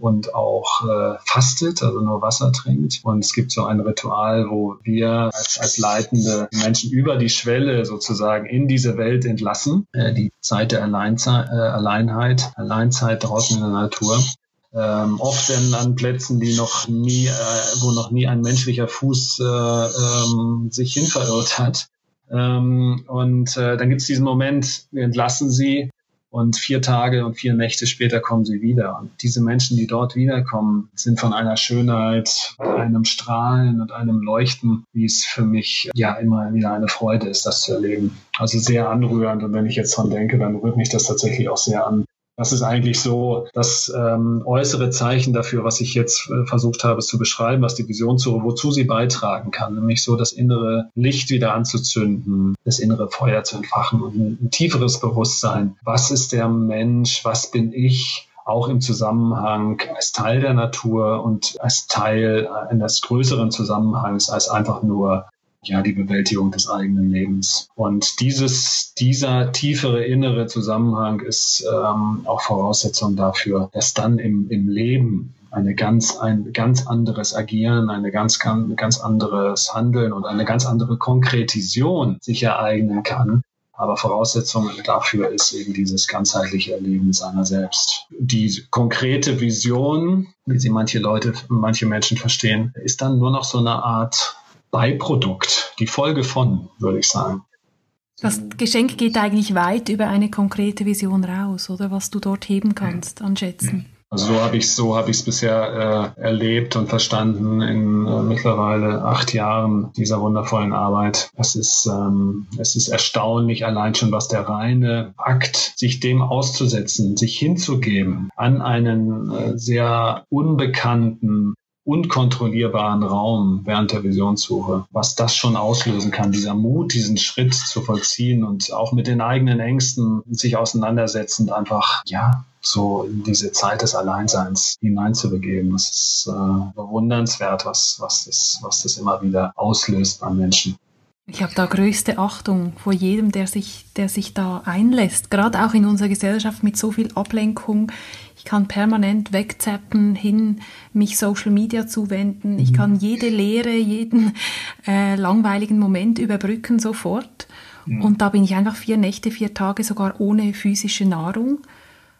und auch äh, fastet, also nur Wasser trinkt. Und es gibt so ein Ritual, wo wir als, als leitende Menschen über die Schwelle sozusagen in diese Welt entlassen, äh, die Zeit der Alleinzeit, äh, Alleinheit, Alleinzeit draußen in der Natur. Ähm, oft denn an Plätzen, die noch nie, äh, wo noch nie ein menschlicher Fuß äh, ähm, sich hin verirrt hat. Ähm, und äh, dann gibt es diesen Moment, wir entlassen sie und vier Tage und vier Nächte später kommen sie wieder. Und diese Menschen, die dort wiederkommen, sind von einer Schönheit, einem Strahlen und einem Leuchten, wie es für mich ja immer wieder eine Freude ist, das zu erleben. Also sehr anrührend. Und wenn ich jetzt dran denke, dann rührt mich das tatsächlich auch sehr an, das ist eigentlich so das ähm, äußere Zeichen dafür, was ich jetzt äh, versucht habe zu beschreiben, was die Vision zu, wozu sie beitragen kann, nämlich so das innere Licht wieder anzuzünden, das innere Feuer zu entfachen und ein, ein tieferes Bewusstsein. Was ist der Mensch? Was bin ich? auch im Zusammenhang als Teil der Natur und als Teil eines größeren Zusammenhangs als einfach nur ja, die Bewältigung des eigenen Lebens. Und dieses, dieser tiefere innere Zusammenhang ist ähm, auch Voraussetzung dafür, dass dann im, im Leben eine ganz, ein ganz anderes Agieren, eine ganz, ganz anderes Handeln und eine ganz andere Konkretion sich ereignen kann. Aber Voraussetzung dafür ist eben dieses ganzheitliche Erleben seiner selbst. Die konkrete Vision, wie sie manche Leute, manche Menschen verstehen, ist dann nur noch so eine Art Beiprodukt, die Folge von, würde ich sagen. Das Geschenk geht eigentlich weit über eine konkrete Vision raus, oder was du dort heben kannst an Schätzen. Also so habe ich so habe ich es bisher äh, erlebt und verstanden in äh, mittlerweile acht Jahren dieser wundervollen Arbeit. Es ist ähm, es ist erstaunlich allein schon, was der reine Akt, sich dem auszusetzen, sich hinzugeben an einen äh, sehr unbekannten unkontrollierbaren Raum während der Visionssuche, was das schon auslösen kann, dieser Mut, diesen Schritt zu vollziehen und auch mit den eigenen Ängsten sich auseinandersetzend einfach, ja, so in diese Zeit des Alleinseins hineinzubegeben. Das ist äh, bewundernswert, was, was, das, was das immer wieder auslöst bei Menschen. Ich habe da größte Achtung vor jedem, der sich, der sich da einlässt. Gerade auch in unserer Gesellschaft mit so viel Ablenkung. Ich kann permanent wegzappen, hin mich Social Media zuwenden. Ich mhm. kann jede Lehre, jeden äh, langweiligen Moment überbrücken sofort. Ja. Und da bin ich einfach vier Nächte, vier Tage sogar ohne physische Nahrung.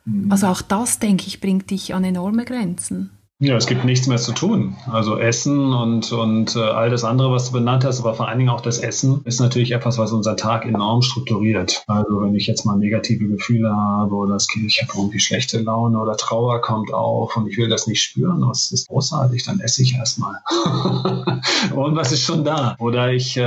Mhm. Also auch das, denke ich, bringt dich an enorme Grenzen. Ja, es gibt nichts mehr zu tun. Also Essen und, und äh, all das andere, was du benannt hast, aber vor allen Dingen auch das Essen ist natürlich etwas, was unseren Tag enorm strukturiert. Also wenn ich jetzt mal negative Gefühle habe oder das Kind, ich habe irgendwie schlechte Laune oder Trauer kommt auf und ich will das nicht spüren, was ist großartig, dann esse ich erstmal. (laughs) und was ist schon da? Oder ich äh,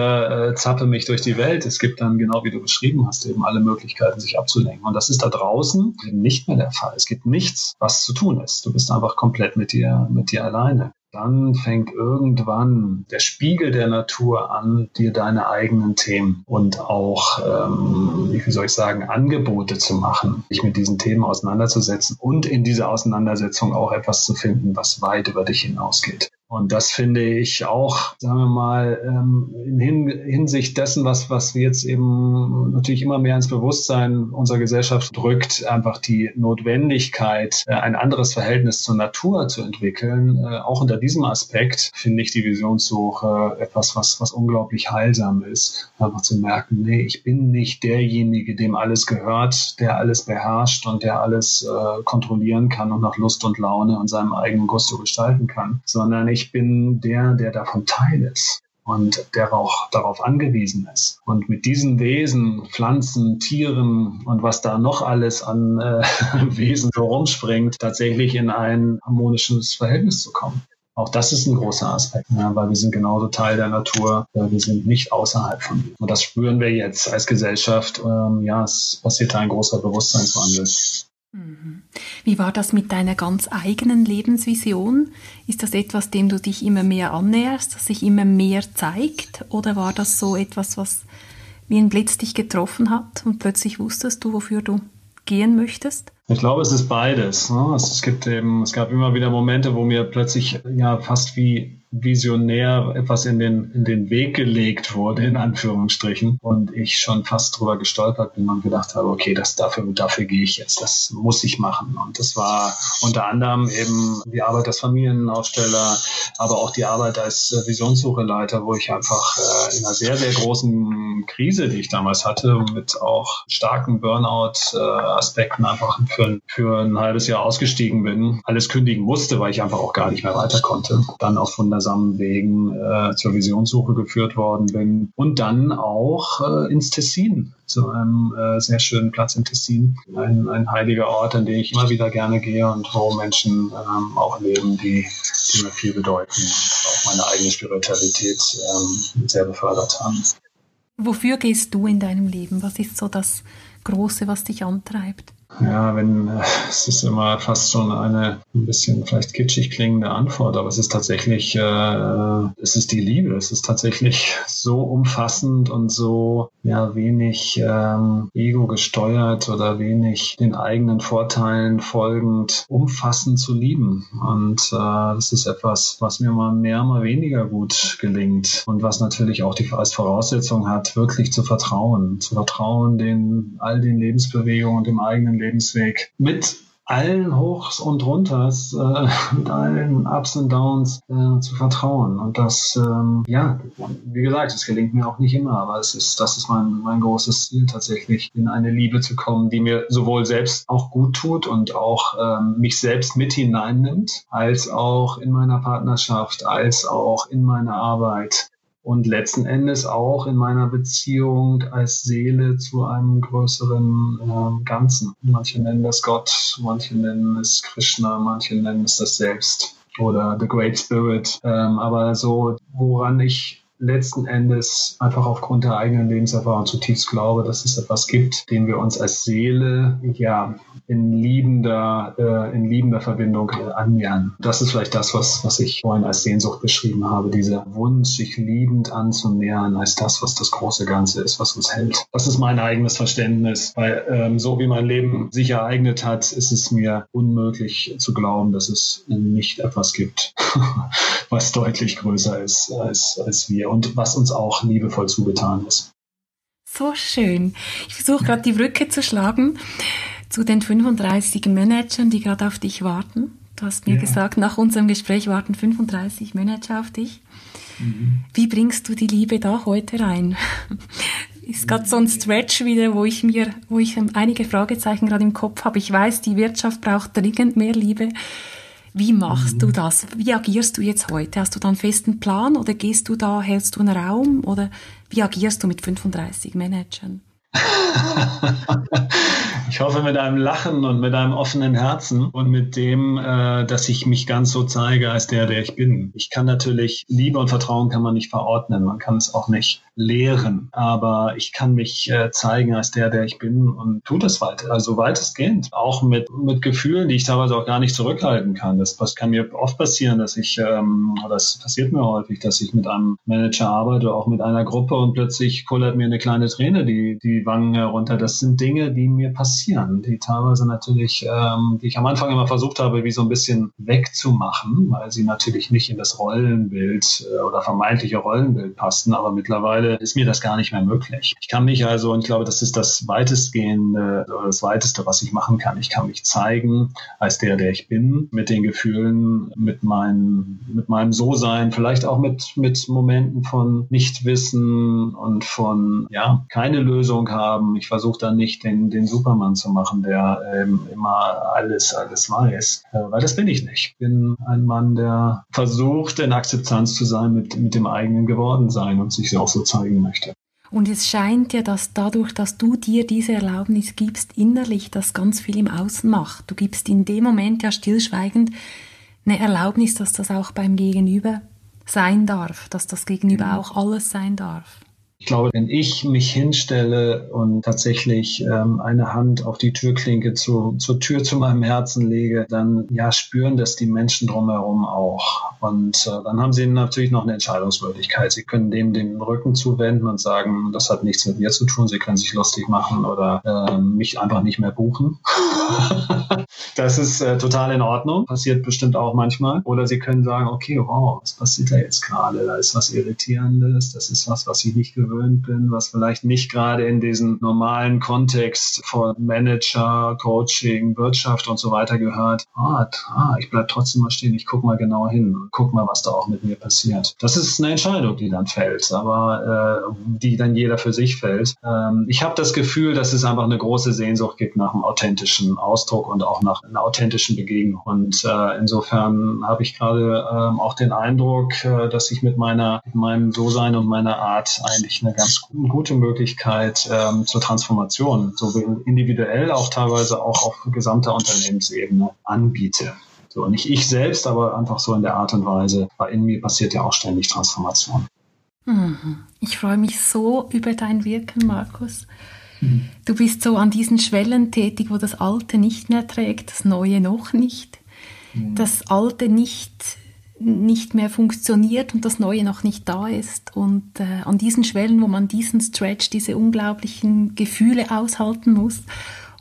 äh, zappe mich durch die Welt. Es gibt dann, genau wie du beschrieben hast, eben alle Möglichkeiten, sich abzulenken. Und das ist da draußen eben nicht mehr der Fall. Es gibt nichts, was zu tun ist. Du bist einfach komplett mit dir dir, mit dir alleine. Dann fängt irgendwann der Spiegel der Natur an, dir deine eigenen Themen und auch, ähm, wie soll ich sagen, Angebote zu machen, dich mit diesen Themen auseinanderzusetzen und in dieser Auseinandersetzung auch etwas zu finden, was weit über dich hinausgeht. Und das finde ich auch, sagen wir mal, ähm, in Hinsicht dessen, was, was wir jetzt eben natürlich immer mehr ins Bewusstsein unserer Gesellschaft drückt, einfach die Notwendigkeit, äh, ein anderes Verhältnis zur Natur zu entwickeln. Äh, auch unter diesem Aspekt finde ich die Visionssuche etwas, was, was unglaublich heilsam ist. Einfach zu merken, nee, ich bin nicht derjenige, dem alles gehört, der alles beherrscht und der alles äh, kontrollieren kann und nach Lust und Laune und seinem eigenen Gusto gestalten kann, sondern ich ich bin der, der davon Teil ist und der auch darauf angewiesen ist. Und mit diesen Wesen, Pflanzen, Tieren und was da noch alles an äh, (laughs) Wesen herumspringt, tatsächlich in ein harmonisches Verhältnis zu kommen. Auch das ist ein großer Aspekt, ne? weil wir sind genauso Teil der Natur. Wir sind nicht außerhalb von ihr. Und das spüren wir jetzt als Gesellschaft. Ähm, ja, es passiert ein großer Bewusstseinswandel. Mhm. Wie war das mit deiner ganz eigenen Lebensvision? Ist das etwas, dem du dich immer mehr annäherst, das sich immer mehr zeigt? Oder war das so etwas, was wie ein Blitz dich getroffen hat und plötzlich wusstest du, wofür du gehen möchtest? Ich glaube, es ist beides. Ne? Es, gibt eben, es gab immer wieder Momente, wo mir plötzlich ja fast wie visionär etwas in den, in den Weg gelegt wurde, in Anführungsstrichen. Und ich schon fast drüber gestolpert bin und gedacht habe, okay, das dafür, dafür gehe ich jetzt, das muss ich machen. Und das war unter anderem eben die Arbeit als Familienaufsteller, aber auch die Arbeit als Visionssucheleiter, wo ich einfach äh, in einer sehr, sehr großen Krise, die ich damals hatte, mit auch starken Burnout-Aspekten einfach für, für ein halbes Jahr ausgestiegen bin, alles kündigen musste, weil ich einfach auch gar nicht mehr weiter konnte. Dann auch von der gemeinsamen Wegen äh, zur Visionssuche geführt worden bin und dann auch äh, ins Tessin, zu einem äh, sehr schönen Platz in Tessin, ein, ein heiliger Ort, an den ich immer wieder gerne gehe und wo Menschen ähm, auch leben, die, die mir viel bedeuten und auch meine eigene Spiritualität ähm, sehr befördert haben. Wofür gehst du in deinem Leben? Was ist so das Große, was dich antreibt? Ja, wenn äh, es ist immer fast schon eine ein bisschen vielleicht kitschig klingende Antwort, aber es ist tatsächlich, äh, es ist die Liebe. Es ist tatsächlich so umfassend und so ja wenig ähm, ego gesteuert oder wenig den eigenen Vorteilen folgend umfassend zu lieben. Und äh, das ist etwas, was mir mal mehr, mal weniger gut gelingt und was natürlich auch die als Voraussetzung hat, wirklich zu vertrauen, zu vertrauen den all den Lebensbewegungen, dem eigenen Lebensweg mit allen Hochs und Runters, äh, (laughs) mit allen Ups und Downs äh, zu vertrauen. Und das, ähm, ja, wie gesagt, es gelingt mir auch nicht immer, aber es ist, das ist mein, mein großes Ziel tatsächlich, in eine Liebe zu kommen, die mir sowohl selbst auch gut tut und auch ähm, mich selbst mit hineinnimmt, als auch in meiner Partnerschaft, als auch in meiner Arbeit und letzten Endes auch in meiner Beziehung als Seele zu einem größeren äh, Ganzen. Manche nennen das Gott, manche nennen es Krishna, manche nennen es das Selbst oder The Great Spirit. Ähm, aber so, woran ich letzten Endes einfach aufgrund der eigenen Lebenserfahrung zutiefst glaube, dass es etwas gibt, den wir uns als Seele ja in liebender, äh, in liebender Verbindung äh, annähern. Das ist vielleicht das, was, was ich vorhin als Sehnsucht beschrieben habe, dieser Wunsch, sich liebend anzunähern als das, was das große Ganze ist, was uns hält. Das ist mein eigenes Verständnis, weil ähm, so wie mein Leben sich ereignet hat, ist es mir unmöglich zu glauben, dass es nicht etwas gibt, (laughs) was deutlich größer ist als, als wir und was uns auch liebevoll zugetan ist. So schön. Ich versuche gerade die Brücke zu schlagen zu den 35 Managern, die gerade auf dich warten. Du hast mir ja. gesagt, nach unserem Gespräch warten 35 Manager auf dich. Mhm. Wie bringst du die Liebe da heute rein? (laughs) Ist gerade so ein Stretch wieder, wo ich mir, wo ich einige Fragezeichen gerade im Kopf habe. Ich weiß, die Wirtschaft braucht dringend mehr Liebe. Wie machst mhm. du das? Wie agierst du jetzt heute? Hast du da einen festen Plan oder gehst du da, hältst du einen Raum oder wie agierst du mit 35 Managern? (laughs) ich hoffe mit einem Lachen und mit einem offenen Herzen und mit dem, äh, dass ich mich ganz so zeige als der, der ich bin. Ich kann natürlich Liebe und Vertrauen kann man nicht verordnen, man kann es auch nicht lehren, aber ich kann mich äh, zeigen als der, der ich bin und tue das weiter, also weitestgehend, auch mit mit Gefühlen, die ich teilweise auch gar nicht zurückhalten kann. Das, das kann mir oft passieren, dass ich, ähm, das passiert mir häufig, dass ich mit einem Manager arbeite, auch mit einer Gruppe und plötzlich kullert mir eine kleine Träne die die Wangen herunter. Das sind Dinge, die mir passieren, die teilweise natürlich, ähm, die ich am Anfang immer versucht habe, wie so ein bisschen wegzumachen, weil sie natürlich nicht in das Rollenbild äh, oder vermeintliche Rollenbild passten. Aber mittlerweile ist mir das gar nicht mehr möglich. Ich kann mich also, und ich glaube, das ist das weitestgehende das weiteste, was ich machen kann. Ich kann mich zeigen als der, der ich bin, mit den Gefühlen, mit meinem, mit meinem So-Sein, vielleicht auch mit, mit Momenten von Nichtwissen und von, ja, keine Lösung haben. Ich versuche dann nicht den, den Supermann zu machen, der ähm, immer alles, alles weiß, äh, weil das bin ich nicht. Ich bin ein Mann, der versucht, in Akzeptanz zu sein mit, mit dem eigenen Gewordensein und sich auch so zeigen möchte. Und es scheint ja, dass dadurch, dass du dir diese Erlaubnis gibst, innerlich das ganz viel im Außen macht. Du gibst in dem Moment ja stillschweigend eine Erlaubnis, dass das auch beim Gegenüber sein darf, dass das Gegenüber mhm. auch alles sein darf. Ich glaube, wenn ich mich hinstelle und tatsächlich ähm, eine Hand auf die Türklinke zu, zur Tür zu meinem Herzen lege, dann ja spüren das die Menschen drumherum auch. Und äh, dann haben sie natürlich noch eine Entscheidungsmöglichkeit. Sie können dem den Rücken zuwenden und sagen, das hat nichts mit mir zu tun. Sie können sich lustig machen oder äh, mich einfach nicht mehr buchen. (laughs) das ist äh, total in Ordnung. Passiert bestimmt auch manchmal. Oder sie können sagen, okay, wow, was passiert da jetzt gerade? Da ist was Irritierendes. Das ist was, was ich nicht gewöhnt gewöhnt bin, was vielleicht nicht gerade in diesen normalen Kontext von Manager, Coaching, Wirtschaft und so weiter gehört. Ah, ah ich bleib trotzdem mal stehen, ich guck mal genau hin, guck mal, was da auch mit mir passiert. Das ist eine Entscheidung, die dann fällt, aber äh, die dann jeder für sich fällt. Ähm, ich habe das Gefühl, dass es einfach eine große Sehnsucht gibt nach einem authentischen Ausdruck und auch nach einer authentischen Begegnung. Und äh, insofern habe ich gerade ähm, auch den Eindruck, äh, dass ich mit meiner, mit meinem So-Sein und meiner Art eigentlich eine ganz gute Möglichkeit ähm, zur Transformation, sowohl individuell auch teilweise auch auf gesamter Unternehmensebene anbiete. So, nicht ich selbst, aber einfach so in der Art und Weise, weil in mir passiert ja auch ständig Transformation. Mhm. Ich freue mich so über dein Wirken, Markus. Mhm. Du bist so an diesen Schwellen tätig, wo das Alte nicht mehr trägt, das Neue noch nicht. Mhm. Das Alte nicht nicht mehr funktioniert und das Neue noch nicht da ist. Und äh, an diesen Schwellen, wo man diesen Stretch, diese unglaublichen Gefühle aushalten muss.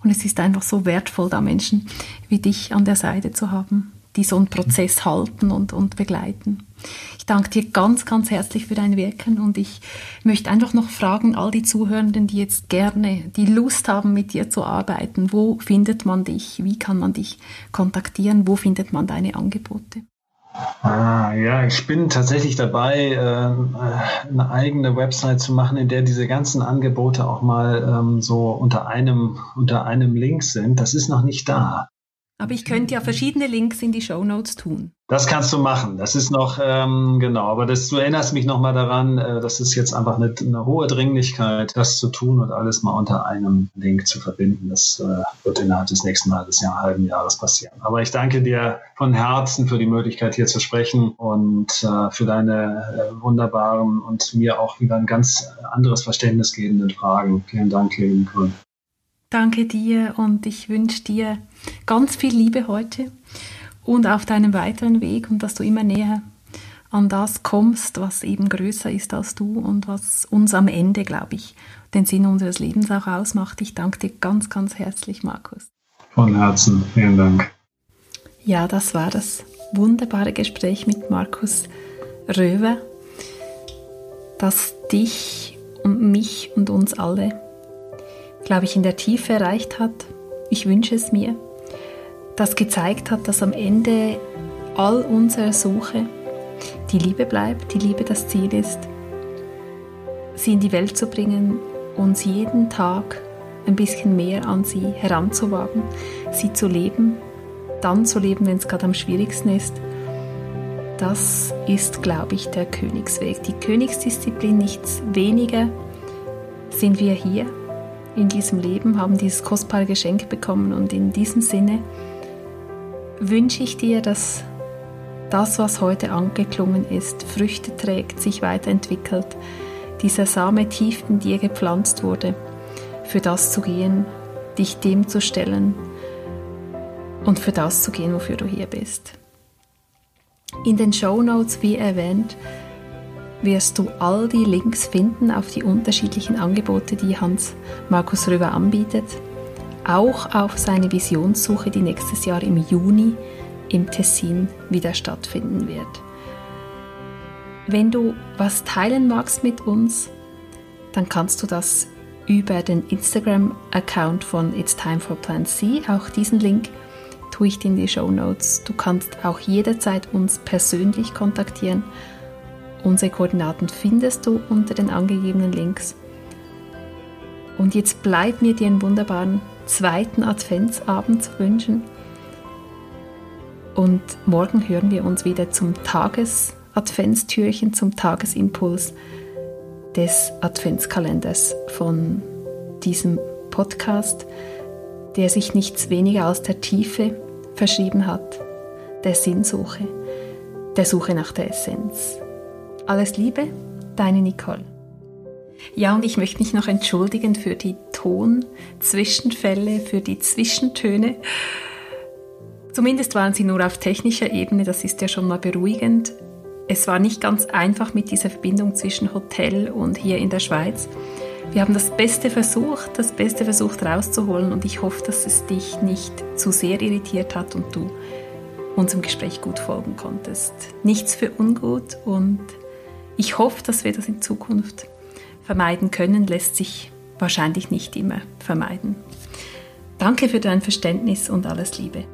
Und es ist einfach so wertvoll, da Menschen wie dich an der Seite zu haben, die so einen Prozess halten und, und begleiten. Ich danke dir ganz, ganz herzlich für dein Wirken und ich möchte einfach noch fragen, all die Zuhörenden, die jetzt gerne die Lust haben, mit dir zu arbeiten, wo findet man dich? Wie kann man dich kontaktieren? Wo findet man deine Angebote? Ah, ja, ich bin tatsächlich dabei, ähm, äh, eine eigene Website zu machen, in der diese ganzen Angebote auch mal ähm, so unter einem, unter einem Link sind. Das ist noch nicht da. Aber ich könnte ja verschiedene Links in die Show Notes tun. Das kannst du machen. Das ist noch, ähm, genau, aber das, du erinnerst mich nochmal daran, äh, das ist jetzt einfach eine, eine, hohe Dringlichkeit, das zu tun und alles mal unter einem Link zu verbinden. Das äh, wird innerhalb des nächsten halbes Jahr, halben Jahres passieren. Aber ich danke dir von Herzen für die Möglichkeit, hier zu sprechen und äh, für deine äh, wunderbaren und mir auch wieder ein ganz anderes Verständnis gebenden Fragen. Vielen Dank, liebe Grün. Danke dir und ich wünsche dir ganz viel Liebe heute und auf deinem weiteren Weg und dass du immer näher an das kommst, was eben größer ist als du und was uns am Ende, glaube ich, den Sinn unseres Lebens auch ausmacht. Ich danke dir ganz, ganz herzlich, Markus. Von Herzen, vielen Dank. Ja, das war das wunderbare Gespräch mit Markus Röwe. das dich und mich und uns alle, glaube ich, in der Tiefe erreicht hat. Ich wünsche es mir, das gezeigt hat, dass am Ende all unserer Suche die Liebe bleibt, die Liebe das Ziel ist, sie in die Welt zu bringen, uns jeden Tag ein bisschen mehr an sie heranzuwagen, sie zu leben, dann zu leben, wenn es gerade am schwierigsten ist. Das ist, glaube ich, der Königsweg. Die Königsdisziplin, nichts weniger sind wir hier in diesem Leben, haben dieses kostbare Geschenk bekommen und in diesem Sinne wünsche ich dir, dass das, was heute angeklungen ist, Früchte trägt, sich weiterentwickelt, dieser Same tief in dir gepflanzt wurde, für das zu gehen, dich dem zu stellen und für das zu gehen, wofür du hier bist. In den Show Notes, wie erwähnt, wirst du all die Links finden auf die unterschiedlichen Angebote, die Hans Markus Röver anbietet, auch auf seine Visionssuche, die nächstes Jahr im Juni im Tessin wieder stattfinden wird. Wenn du was teilen magst mit uns, dann kannst du das über den Instagram-Account von It's Time for Plan C. Auch diesen Link tue ich dir in die Show Notes. Du kannst auch jederzeit uns persönlich kontaktieren. Unsere Koordinaten findest du unter den angegebenen Links. Und jetzt bleibt mir dir einen wunderbaren zweiten Adventsabend zu wünschen. Und morgen hören wir uns wieder zum Tagesadventstürchen, zum Tagesimpuls des Adventskalenders von diesem Podcast, der sich nichts weniger als der Tiefe verschrieben hat, der Sinnsuche, der Suche nach der Essenz. Alles Liebe, deine Nicole. Ja, und ich möchte mich noch entschuldigen für die Tonzwischenfälle, für die Zwischentöne. Zumindest waren sie nur auf technischer Ebene, das ist ja schon mal beruhigend. Es war nicht ganz einfach mit dieser Verbindung zwischen Hotel und hier in der Schweiz. Wir haben das Beste versucht, das Beste versucht rauszuholen und ich hoffe, dass es dich nicht zu sehr irritiert hat und du unserem Gespräch gut folgen konntest. Nichts für ungut und ich hoffe, dass wir das in Zukunft vermeiden können, lässt sich wahrscheinlich nicht immer vermeiden. Danke für dein Verständnis und alles Liebe.